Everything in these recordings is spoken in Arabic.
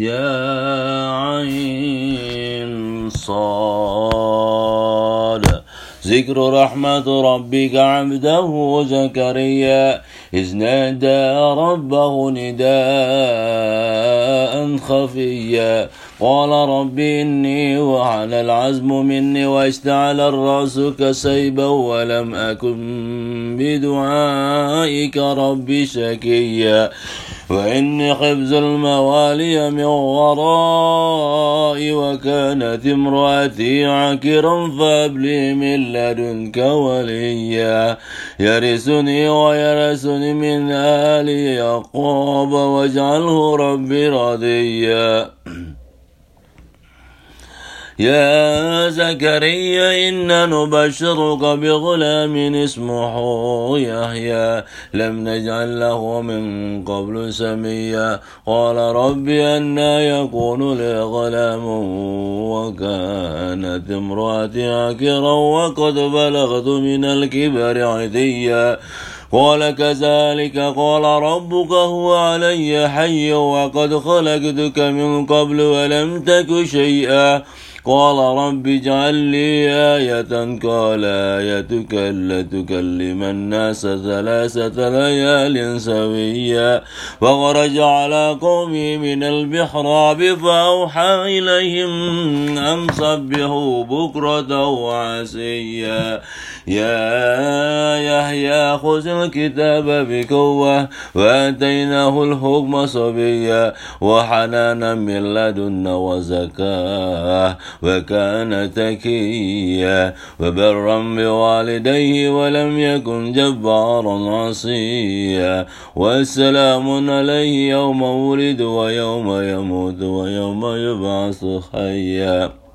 يا عين صاد. ذكر رحمة ربك عبده زكريا إذ نادى ربه نداء خفيا. قال رب إني وعلى العزم مني واشتعل الرأس كسيبا ولم أكن بدعائك رب شكيا. وإني خبز الموالي من ورائي وكانت امرأتي عكرا فأبلي من لدنك وليا. يرثني ويرثني من آل يعقوب واجعله ربي رضيا. يا زكريا إنا نبشرك بغلام اسمه يحيى. لم نجعل له من قبل سميا. قال رب أنا يكون لي غلام وكانت امرأتي عكرا وقد بلغت من الكبر عتيا. قال كذلك قال ربك هو علي حي وقد خلقتك من قبل ولم تك شيئا. قال رب اجعل لي آية قال آيتك ألا تكلم الناس ثلاثة ليال سويا فخرج على قومي من البحراب فأوحى إليهم أن سبحوا بكرة وعسيا يا يحيى خذ الكتاب بقوة وآتيناه الحكم صبيا وحنانا من لدنا وزكاة. وكان تكيا وبرا بوالديه ولم يكن جبارا عصيا والسلام عليه يوم ولد ويوم يموت ويوم يبعث حيا.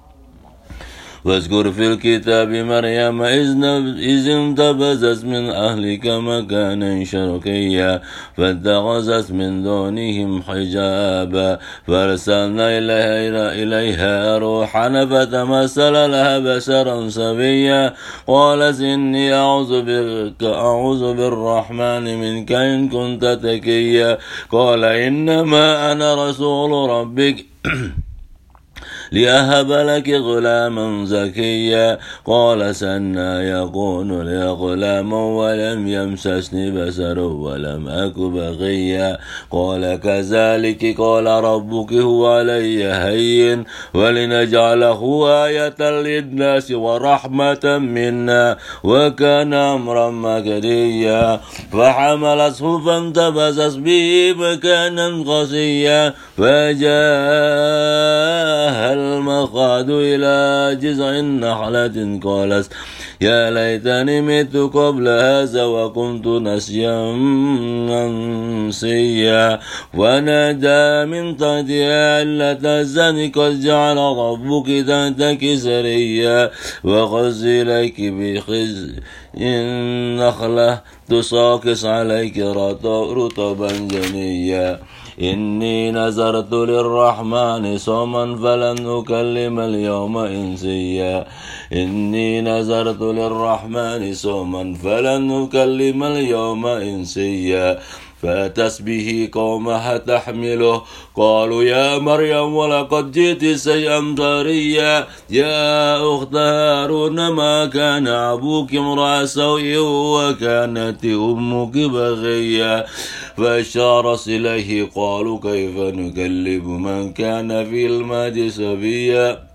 واذكر في الكتاب مريم إذ انتبذت من أهلك مكانا شرقيا فاتخذت من دونهم حجابا فأرسلنا إليها, إليها روحنا فتمثل لها بشرا سبيا قالت إني أعوذ بك أعوذ بالرحمن منك إن كنت تكيا. قال إنما أنا رسول ربك. لأهب لك غلاما زكيا قال سنا يكون لي غلام ولم يمسسني بشر ولم أك بغيا قال كذلك قال ربك هو علي هين ولنجعله آية للناس ورحمة منا وكان أمرا مكريا فحملته فانتبذت به مكانا قصيا فجاء المخاض إلى جذع النخلة قالت يا ليتني مت قبل هذا وكنت نسيا منسيا. ونادى من تحتها علة الزن قد جعل ربك تحتك سريا. وخذ إليك بخزي النخلة تساقس عليك رطبا جنيا. إني نذرت للرحمن صوما فلن أكلم اليوم إنسيا. إني نذرت للرحمن صوما فلن أكلم اليوم إنسيا. فأتت به قومها تحمله قالوا يا مريم ولقد جئت شيئا طريا. يا أخت هارون ما كان أبوك امرأ سوء وكانت أمك بغيا؟ فأشارت إليه قالوا كيف نكلم من كان في المهد سبيا؟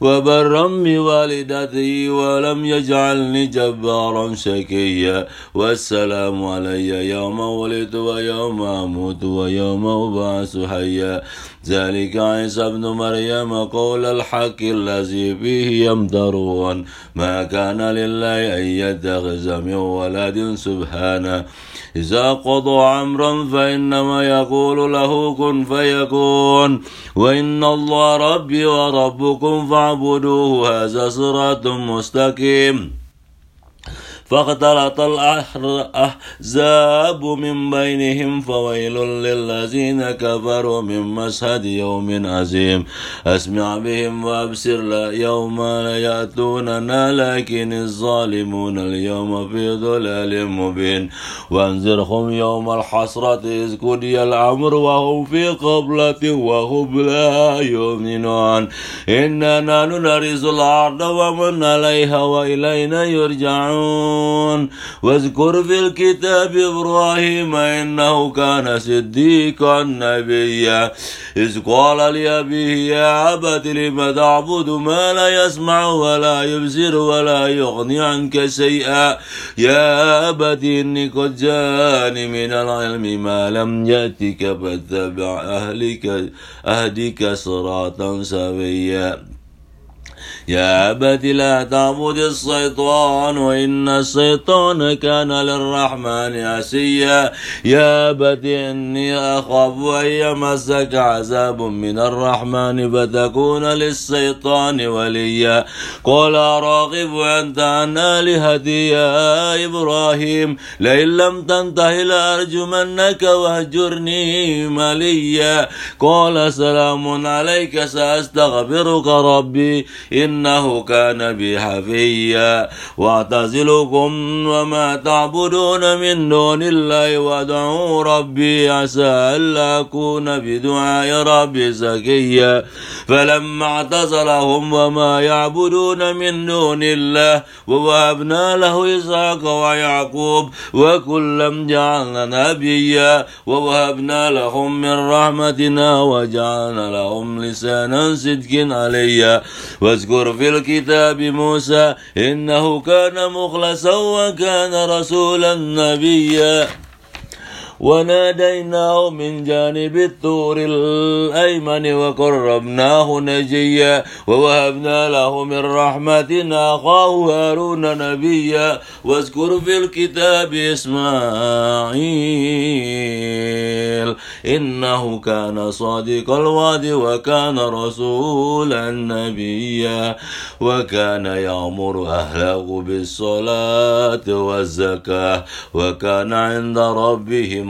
وبرا بوالدتي ولم يجعلني جبارا شكيا. والسلام علي يوم ولدت ويوم أموت ويوم أبعث حيا. ذلك عيسى ابن مريم قول الحق الذي فيه يمترون. ما كان لله أن يتخذ من ولد سبحانه. إذا قضى أمرا فإنما يقول له كن فيكون. وإن الله ربي وربكم فاعبدوه هذا صراط مستقيم. فاختلط الأحزاب من بينهم فويل للذين كفروا من مشهد يوم عظيم. أسمع بهم وأبصر لا يوم لا يأتوننا لكن الظالمون اليوم في ضلال مبين. وأنذرهم يوم الحسرة إذ قضي الأمر وهم في قبلة وهم لا يؤمنون. إنا نرث الأرض ومن عليها وإلينا يرجعون. واذكر في الكتاب إبراهيم إنه كان صديقا نبيا. إذ قال لأبيه يا أبت لم تعبد ما لا يسمع ولا يبصر ولا يغني عنك شيئا؟ يا أبت إني قد جاني من العلم ما لم يأتك فاتبع أهلك أهدك صراطا سويا. يا أبت لا تعبد الشيطان وإن الشيطان كان للرحمن عسيا يا أبت إني أخاف أن يمسك عذاب من الرحمن فتكون للشيطان وليا. قال راغب أنت عن آلهتي يا إبراهيم. لئن لم تنته لأرجمنك واهجرني مليا. قال سلام عليك سأستغفرك ربي. إن إنه كان بي حفيا واعتزلكم وما تعبدون من دون الله وادعوا ربي عسى ألا أكون بدعاء ربي زكيا. فلما اعتزلهم وما يعبدون من دون الله ووهبنا له إسحاق ويعقوب وكلا جعلنا نبيا. ووهبنا لهم من رحمتنا وجعلنا لهم لسانا صدق عليا. واذكر في الكتاب موسى إنه كان مخلصا وكان رسولا نبيا. وناديناه من جانب الطور الأيمن وقربناه نجيا ووهبنا له من رحمتنا أخاه هارون نبيا. واذكر في الكتاب إسماعيل إنه كان صادق الوعد وكان رسولا نبيا. وكان يأمر أهله بالصلاة والزكاة. وكان عند ربه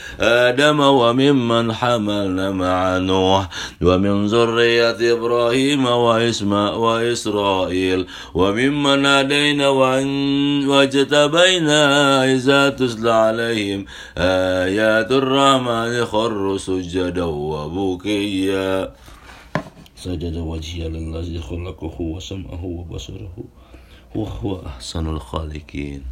آدم وممن حملنا مع نوح ومن ذرية إبراهيم وإسماء وإسرائيل وممن هدينا واجتبينا إذا تسلى عليهم آيات الرحمن خروا سجدا وبكيا. سجد وجهي للذي خلقه وسمعه وبصره وهو أحسن الخالقين.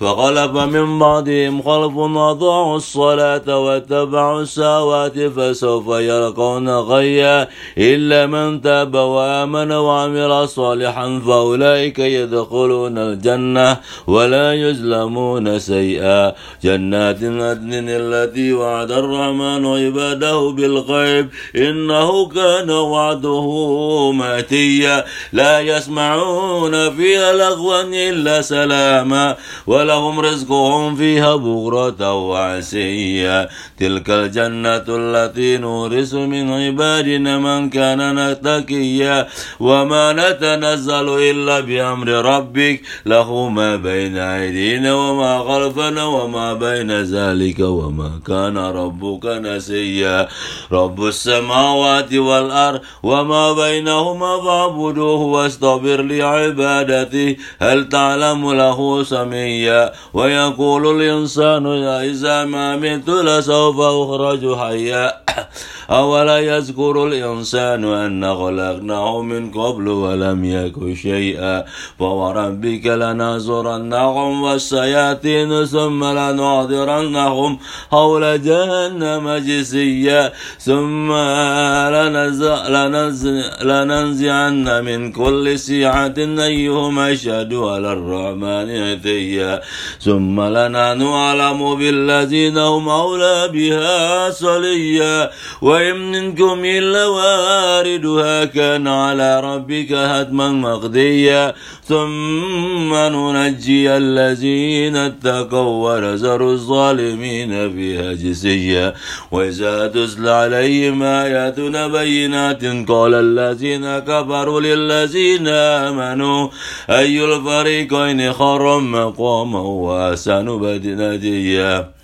فخلف من بعدهم خلف أضاعوا الصلاة واتبعوا الشهوات فسوف يلقون غيا إلا من تاب وآمن وعمل صالحا فأولئك يدخلون الجنة ولا يظلمون شيئا. جنات عدن التي وعد الرحمن عباده بالغيب إنه كان وعده ماتيا لا يسمعون فيها لغوا إلا سلاما ولا ولهم رزقهم فيها بغرة وعسيا تلك الجنة التي نورث من عبادنا من كان نتكيا وما نتنزل إلا بأمر ربك. له ما بين أيدينا وما خلفنا وما بين ذلك وما كان ربك نسيا. رب السماوات والأرض وما بينهما فاعبدوه واستغفر لعبادته. هل تعلم له سميا؟ ويقول الإنسان إذا ما مت لسوف أخرج حيا. أولا يذكر الإنسان أن خلقناه من قبل ولم يك شيئا. فوربك لنزرنهم والشياطين ثم لنحضرنهم حول جهنم جسيا ثم لننزعن من كل سيعة أيهم أشهد على الرحمن عتيا. ثم لنحن أعلم بالذين هم أولى بها صليا. وإن منكم إلا واردها كان على ربك هتما مقضيا. ثم ننجي الذين اتقوا ونذر الظالمين فيها جسيا وإذا تسلى عليهم آياتنا بينات قال الذين كفروا للذين آمنوا أي الفريقين خر مقاما وأحسن بدنتيا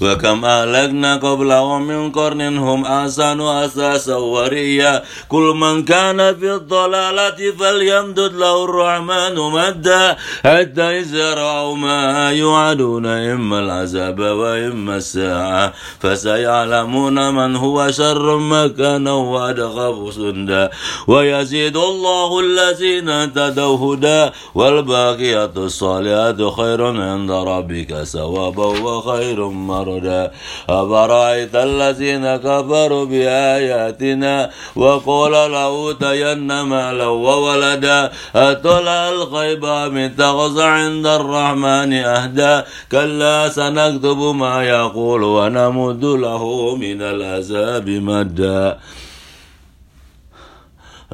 وكم أهلكنا قبلهم من قرن هم أحسن أساسا وريا كل من كان في الضلالة فليمدد له الرحمن مدا. حتى إذا رأوا ما يوعدون إما العذاب وإما الساعة. فسيعلمون من هو شر مكانا وأدخف سندا. ويزيد الله الذين اهتدوا هدى. والباقيات الصالحات خير عند ربك ثوابا وخير مرا مردا أفرأيت الذين كفروا بآياتنا وقول لأوتين مالا وولدا. أطلع الغيب من تغز عند الرحمن أهدى كلا سنكتب ما يقول ونمد له من العذاب مدا.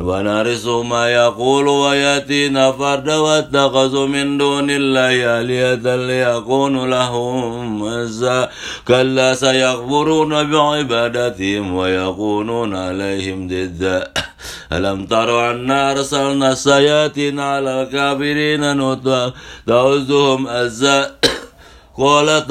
ونرث ما يقول ويأتينا فردا واتخذوا من دون الله آلهة ليكون لهم مزا كلا سيكفرون بعبادتهم ويكونون عليهم ضدا ألم تروا أنا أرسلنا السياتين على الكافرين تعزهم أزا قال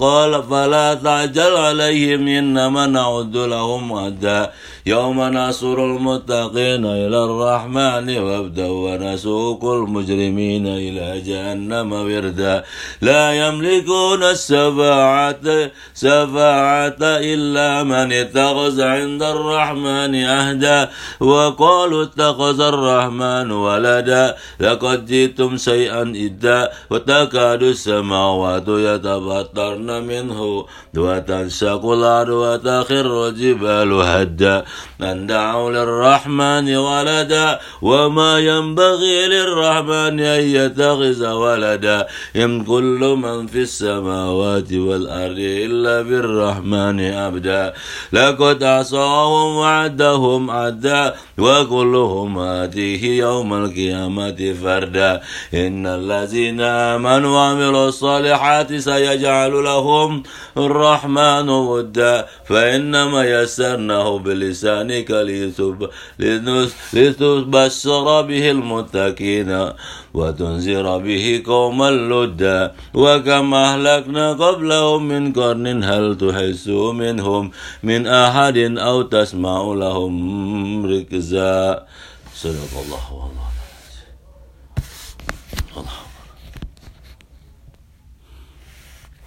قال فلا تعجل عليهم إنما نعد لهم عدا. يوم نصر المتقين إلى الرحمن وابدأ ونسوق المجرمين إلى جهنم وردا. لا يملكون الشفاعة شفاعة إلا من اتخذ عند الرحمن عهدا. وقالوا اتخذ الرحمن ولدا. لقد جئتم شيئا إدا. وتكاد السماوات يتبطرن منه. وتنشق الأرض وتخر الجبال هدا. من دعوا للرحمن ولدا وما ينبغي للرحمن أن يتخذ ولدا إن كل من في السماوات والأرض إلا بالرحمن أبدا لقد أعصاهم وعدهم عدا وكلهم آتيه يوم القيامة فردا إن الذين آمنوا وعملوا الصالحات سيجعل لهم الرحمن ودا فإنما يسرناه بلسان لسانك لتبشر به المتقين وتنذر به قوما لدا وكم أهلكنا قبلهم من قرن هل تحس منهم من أحد أو تسمع لهم ركزا؟ صدق الله والله الله.